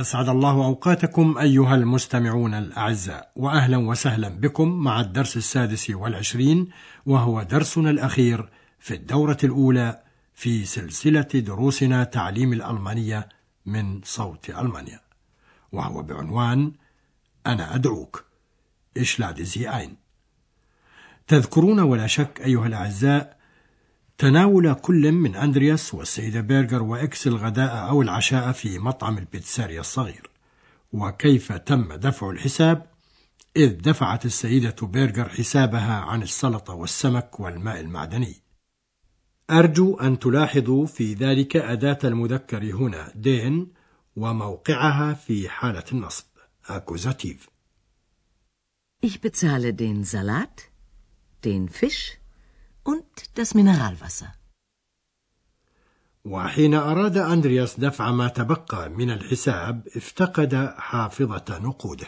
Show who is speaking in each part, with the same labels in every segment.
Speaker 1: أسعد الله أوقاتكم أيها المستمعون الأعزاء وأهلا وسهلا بكم مع الدرس السادس والعشرين وهو درسنا الأخير في الدورة الأولى في سلسلة دروسنا تعليم الألمانية من صوت ألمانيا. وهو بعنوان أنا أدعوك. إيش لادزي أين؟ تذكرون ولا شك أيها الأعزاء تناول كل من أندرياس والسيدة بيرغر وإكس الغداء أو العشاء في مطعم البيتساريا الصغير. وكيف تم دفع الحساب؟ إذ دفعت السيدة بيرغر حسابها عن السلطة والسمك والماء المعدني. أرجو أن تلاحظوا في ذلك أداة المذكر هنا دين وموقعها في حالة النصب. أكوزاتيف
Speaker 2: Ich bezahle den Salat, den Fisch und das Mineralwasser.
Speaker 1: وحين أراد أندرياس دفع ما تبقى من الحساب افتقد حافظة نقوده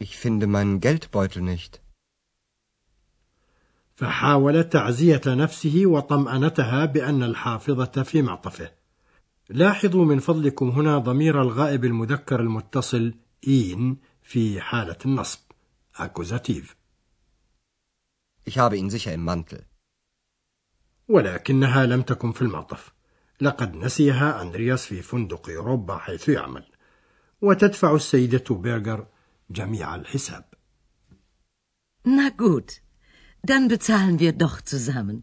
Speaker 3: Ich finde meinen Geldbeutel nicht.
Speaker 1: فحاول تعزية نفسه وطمأنتها بأن الحافظة في معطفه لاحظوا من فضلكم هنا ضمير الغائب المذكر المتصل إين في حالة النصب أكوزاتيف
Speaker 3: Ich habe ihn sicher im Mantel.
Speaker 1: ولكنها لم تكن في المعطف لقد نسيها أندرياس في فندق أوروبا حيث يعمل وتدفع السيدة بيرغر جميع الحساب
Speaker 2: Na gut, dann bezahlen wir doch zusammen.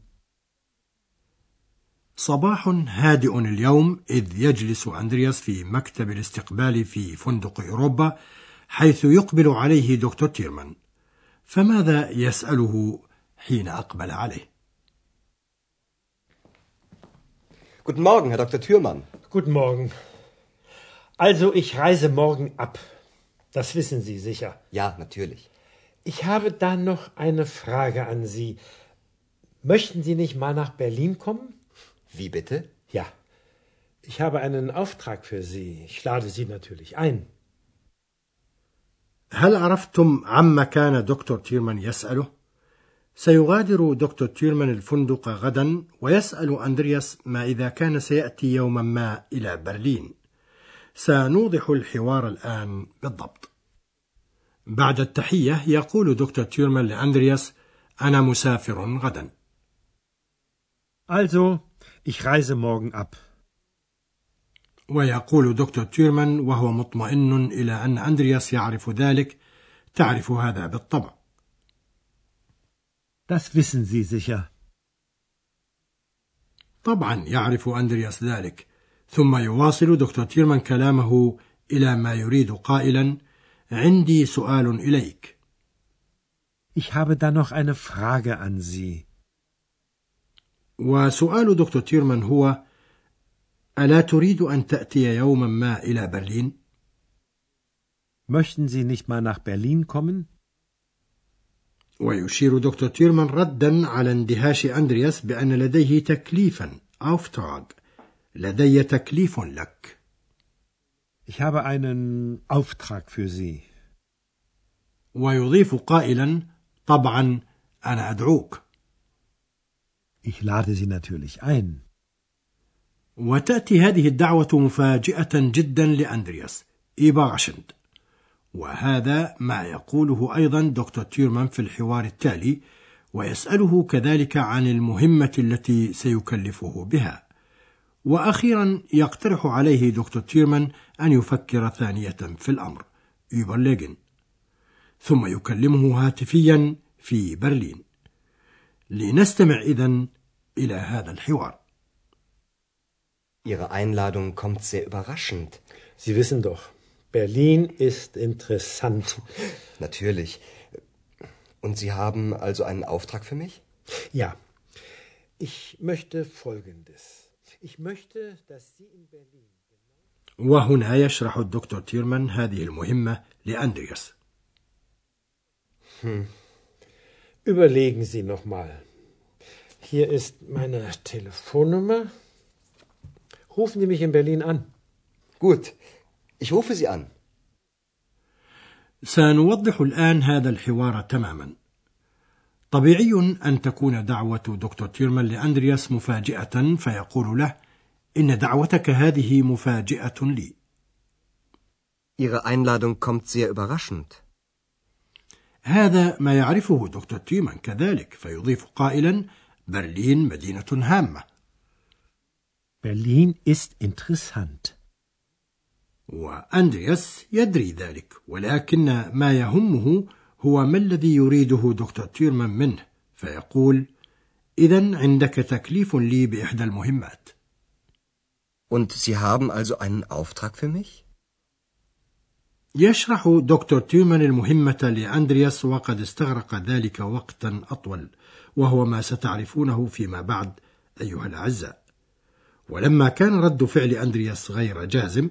Speaker 1: صباح هادئ اليوم إذ يجلس أندرياس في مكتب الاستقبال في فندق أوروبا حيث يقبل عليه دكتور تيرمان فماذا يسأله حين أقبل عليه
Speaker 3: Guten Morgen, Herr Dr. Thürmann.
Speaker 4: Guten Morgen. Also, ich reise morgen ab. Das wissen Sie sicher.
Speaker 3: Ja, natürlich.
Speaker 4: Ich habe da noch eine Frage an Sie. Möchten Sie nicht mal nach Berlin kommen?
Speaker 3: Wie bitte?
Speaker 4: Ja. Ich habe einen Auftrag für Sie. Ich lade Sie natürlich ein.
Speaker 1: هل عرفتم عما كان دكتور تيرمان يسأله؟ سيغادر دكتور تيرمان الفندق غدا ويسأل أندرياس ما إذا كان سيأتي يوما ما إلى برلين. سنوضح الحوار الآن بالضبط. بعد التحية يقول دكتور تيرمان لأندرياس أنا مسافر غدا.
Speaker 4: Also, ich reise morgen ab.
Speaker 1: ويقول دكتور تيرمان وهو مطمئن إلى أن أندرياس يعرف ذلك تعرف هذا بالطبع.
Speaker 4: Das wissen Sie sicher.
Speaker 1: طبعا يعرف أندرياس ذلك ثم يواصل دكتور تيرمان كلامه إلى ما يريد قائلا عندي سؤال إليك
Speaker 4: Ich habe da noch eine Frage an Sie.
Speaker 1: وسؤال دكتور تيرمان هو ألا تريد أن تأتي يوما ما إلى برلين؟
Speaker 4: Möchten Sie nicht mal nach Berlin kommen?
Speaker 1: ويشير دكتور تيرمان ردا على اندهاش أندرياس بأن لديه تكليفا أوفتراغ لدي تكليف لك.
Speaker 4: Ich habe einen Auftrag für Sie.
Speaker 1: ويضيف قائلا طبعا أنا أدعوك.
Speaker 4: Ich lade Sie natürlich ein.
Speaker 1: وتأتي هذه الدعوة مفاجئة جدا لأندرياس. überraschend وهذا ما يقوله أيضا دكتور تيرمان في الحوار التالي ويسأله كذلك عن المهمة التي سيكلفه بها. وأخيرا يقترح عليه دكتور تيرمان أن يفكر ثانية في الأمر يبرليجن ثم يكلمه هاتفيا في برلين. لنستمع إذن إلى هذا الحوار.
Speaker 3: Ihre Einladung kommt sehr überraschend.
Speaker 4: Sie wissen doch, Berlin ist interessant.
Speaker 3: Natürlich. Und Sie haben also einen Auftrag für mich?
Speaker 4: Ja, ich möchte Folgendes. Ich möchte, dass Sie in Berlin.
Speaker 1: وهنا يشرح الدكتور تيرمان هذه المهمة لأندرياس
Speaker 4: Überlegen Sie noch mal. Hier ist meine Telefonnummer. Rufen Sie mich in Berlin an.
Speaker 3: Gut, Ich rufe Sie an.
Speaker 1: سنوضح الآن هذا الحوار تماما طبيعي أن تكون دعوة دكتور تيرمان لأندرياس مفاجئة فيقول له إن دعوتك هذه مفاجئة لي
Speaker 3: Ihre Einladung kommt sehr überraschend.
Speaker 1: هذا ما يعرفه دكتور تيرمان كذلك فيضيف قائلا برلين مدينة هامة
Speaker 4: Berlin ist interessant.
Speaker 1: وأندرياس يدري ذلك ولكن ما يهمه هو ما الذي يريده دكتور تيرمان منه فيقول إذا عندك تكليف لي بإحدى المهمات
Speaker 3: Und Sie haben also einen Auftrag für mich?
Speaker 1: يشرح دكتور تيرمان المهمة لأندرياس وقد استغرق ذلك وقتا أطول وهو ما ستعرفونه فيما بعد أيها الأعزاء ولما كان رد فعل أندرياس غير جازم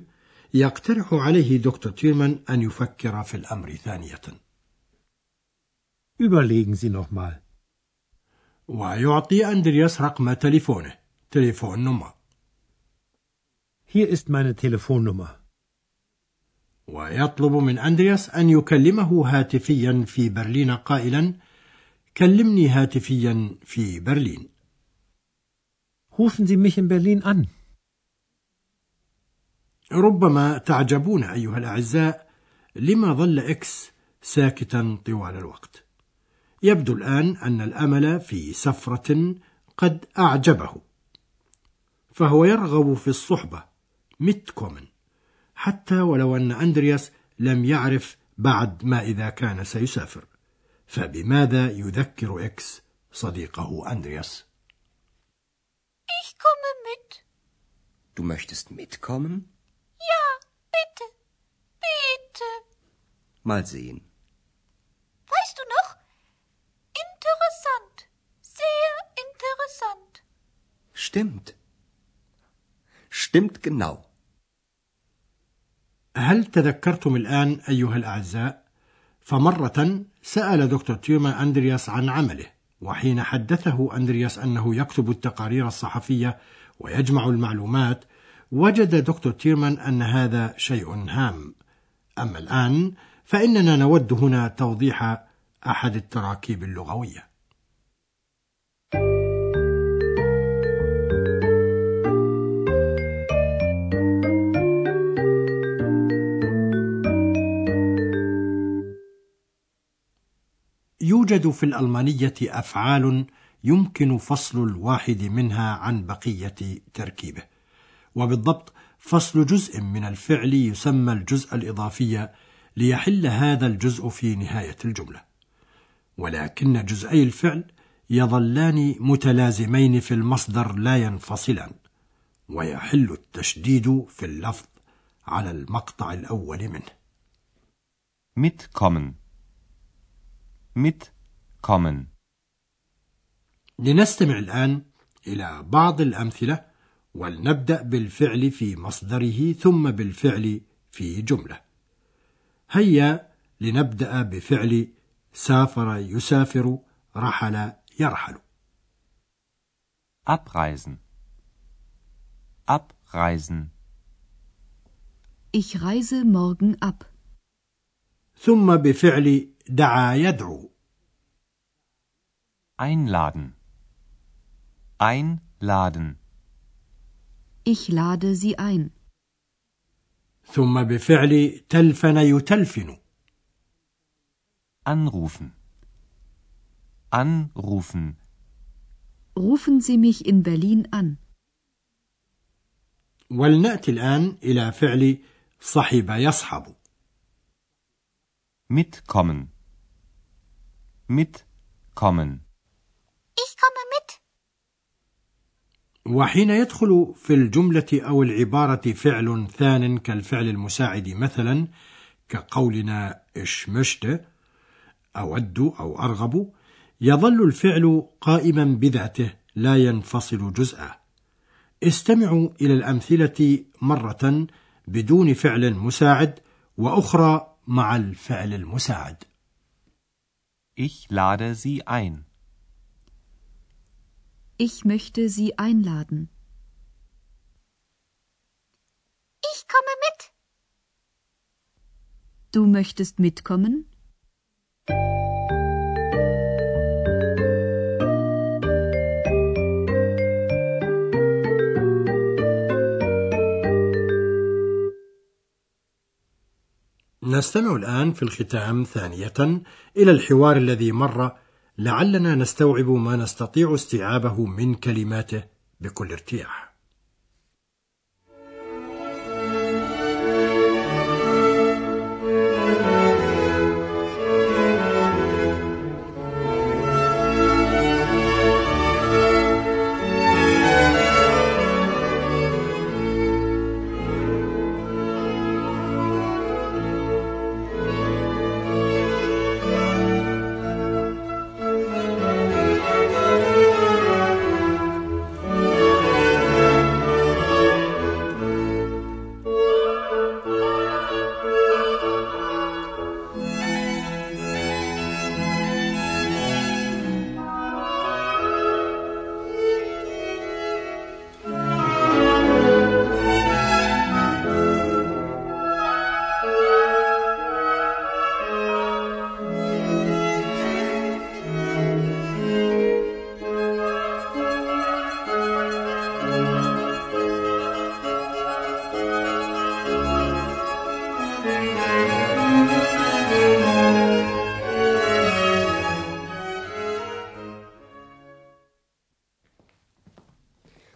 Speaker 1: يقترح عليه دكتور تيرمان أن يفكر في الأمر ثانية
Speaker 4: Überlegen Sie noch mal.
Speaker 1: ويعطي أندرياس رقم تليفونه تليفون نمر
Speaker 4: Hier ist meine Telefonnummer.
Speaker 1: ويطلب من أندرياس أن يكلمه هاتفيا في برلين قائلا كلمني هاتفيا في برلين
Speaker 4: Rufen Sie mich in Berlin an.
Speaker 1: ربما تعجبون أيها الأعزاء لما ظل إكس ساكتا طوال الوقت يبدو الآن أن الأمل في سفرة قد أعجبه فهو يرغب في الصحبة mitkommen حتى ولو أن أندرياس لم يعرف بعد ما إذا كان سيسافر فبماذا يذكر إكس صديقه أندرياس
Speaker 5: Ich komme mit.
Speaker 3: Du möchtest mitkommen?
Speaker 5: Ja, bitte. Bitte.
Speaker 3: Mal sehen.
Speaker 5: Weißt du noch? Interessant. Sehr interessant.
Speaker 3: Stimmt. Stimmt genau.
Speaker 1: هل تذكرتم الآن أيها الأعزاء فمرة سأل دكتور تيرمان أندرياس عن عمله وحين حدثه أندرياس أنه يكتب التقارير الصحفية ويجمع المعلومات وجد دكتور تيرمان أن هذا شيء هام. أما الآن فإننا نود هنا توضيح أحد التراكيب اللغوية. يوجد في الألمانية أفعال يمكن فصل الواحد منها عن بقية تركيبه. وبالضبط فصل جزء من الفعل يسمى الجزء الإضافي ليحل هذا الجزء في نهاية الجملة. ولكن جزئي الفعل يظلان متلازمين في المصدر لا ينفصلان ويحل التشديد في اللفظ على المقطع الأول منه.
Speaker 6: Mitkommen mitkommen
Speaker 1: لنستمع الآن إلى بعض الأمثلة ولنبدأ بالفعل في مصدره ثم بالفعل في جملة. هيا لنبدأ بفعل سافر يسافر رحل يرحل.
Speaker 6: Abreisen. Abreisen.
Speaker 7: Ich reise morgen ab.
Speaker 1: ثم بفعل دعا يدعو.
Speaker 6: Einladen. Einladen.
Speaker 7: Ich lade sie ein.
Speaker 1: ثم بفعل تلفن يتلفن
Speaker 6: anrufen anrufen
Speaker 7: Rufen Sie mich in Berlin an.
Speaker 1: ولنأتي الآن إلى فعل صحب يصحب
Speaker 6: mitkommen mitkommen
Speaker 5: Ich komme mit.
Speaker 1: وحين يدخل في الجملة أو العبارة فعل ثان كالفعل المساعد مثلا كقولنا اشمشت أود أو أرغب يظل الفعل قائما بذاته لا ينفصل جزءا استمعوا إلى الأمثلة مرة بدون فعل مساعد وأخرى مع الفعل المساعد
Speaker 6: Ich lade Sie ein.
Speaker 7: Ich möchte Sie einladen.
Speaker 5: Ich komme mit.
Speaker 7: Du möchtest mitkommen?
Speaker 1: نستمع الآن في الختام ثانية إلى الحوار الذي مر لعلنا نستوعب ما نستطيع استيعابه من كلماته بكل ارتياح.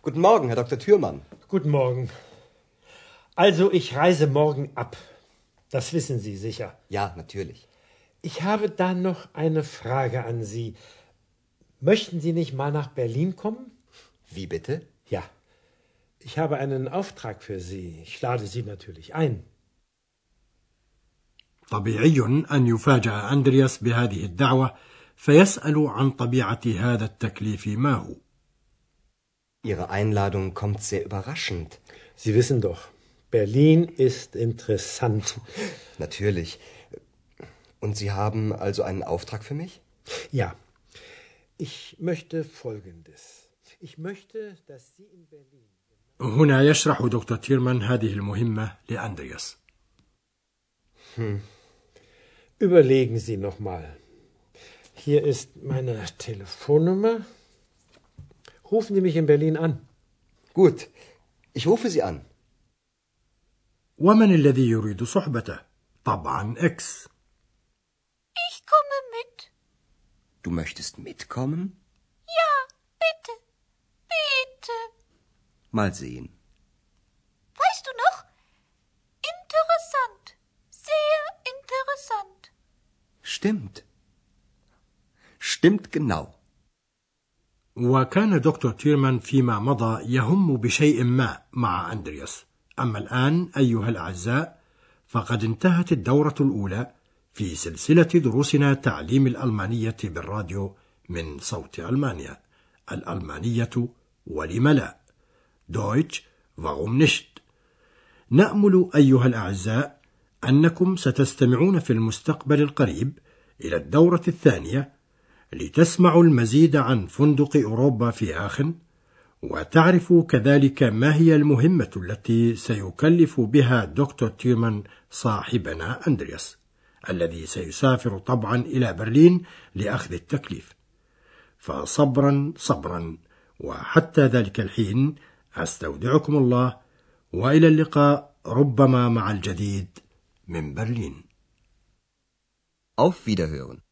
Speaker 3: Guten Morgen, Herr Dr. Thürmann.
Speaker 4: Guten Morgen. Also, ich reise morgen ab. Das wissen Sie sicher.
Speaker 3: Ja, natürlich.
Speaker 4: Ich habe da noch eine Frage an Sie. Möchten Sie nicht mal nach Berlin kommen?
Speaker 3: Wie bitte?
Speaker 4: Ja. Ich habe einen Auftrag für Sie. Ich lade Sie natürlich ein.
Speaker 1: طبيعي أن يفاجأ أندرياس بهذه الدعوة فيسأل عن طبيعة هذا التكليف ما هو.
Speaker 3: Ihre Einladung kommt sehr überraschend.
Speaker 4: Sie wissen doch, Berlin ist interessant.
Speaker 3: Natürlich. Und Sie haben also einen Auftrag für mich?
Speaker 4: Ja. Ich möchte Folgendes. Ich möchte, dass Sie in Berlin.
Speaker 1: هنا يشرح دكتور تيرمان هذه المهمة لأندرياس.
Speaker 4: Überlegen Sie noch mal. Hier ist meine Telefonnummer. Rufen Sie mich in Berlin an.
Speaker 3: Gut, ich rufe Sie an.
Speaker 1: ومن الذي يريد صحبته؟ طبعا إكس.
Speaker 5: Ich komme mit.
Speaker 3: Du möchtest mitkommen?
Speaker 5: Ja, bitte. Bitte.
Speaker 3: Mal sehen.
Speaker 5: Weißt du noch? Interessant. Sehr interessant.
Speaker 3: Stimmt. Stimmt genau.
Speaker 1: وكان دكتور تيرمان فيما مضى يهم بشيء ما مع أندرياس. أما الآن أيها الأعزاء فقد انتهت الدورة الأولى في سلسلة دروسنا تعليم الألمانية بالراديو من صوت ألمانيا. الألمانية ولم لا؟ Deutsch warum nicht? نأمل أيها الأعزاء أنكم ستستمعون في المستقبل القريب إلى الدورة الثانية لتسمعوا المزيد عن فندق أوروبا في آخن وتعرفوا كذلك ما هي المهمة التي سيكلف بها دكتور تيرمان صاحبنا أندرياس الذي سيسافر طبعا إلى برلين لأخذ التكليف فصبرا صبرا وحتى ذلك الحين أستودعكم الله وإلى اللقاء ربما مع الجديد من برلين
Speaker 3: Auf Wiederhören.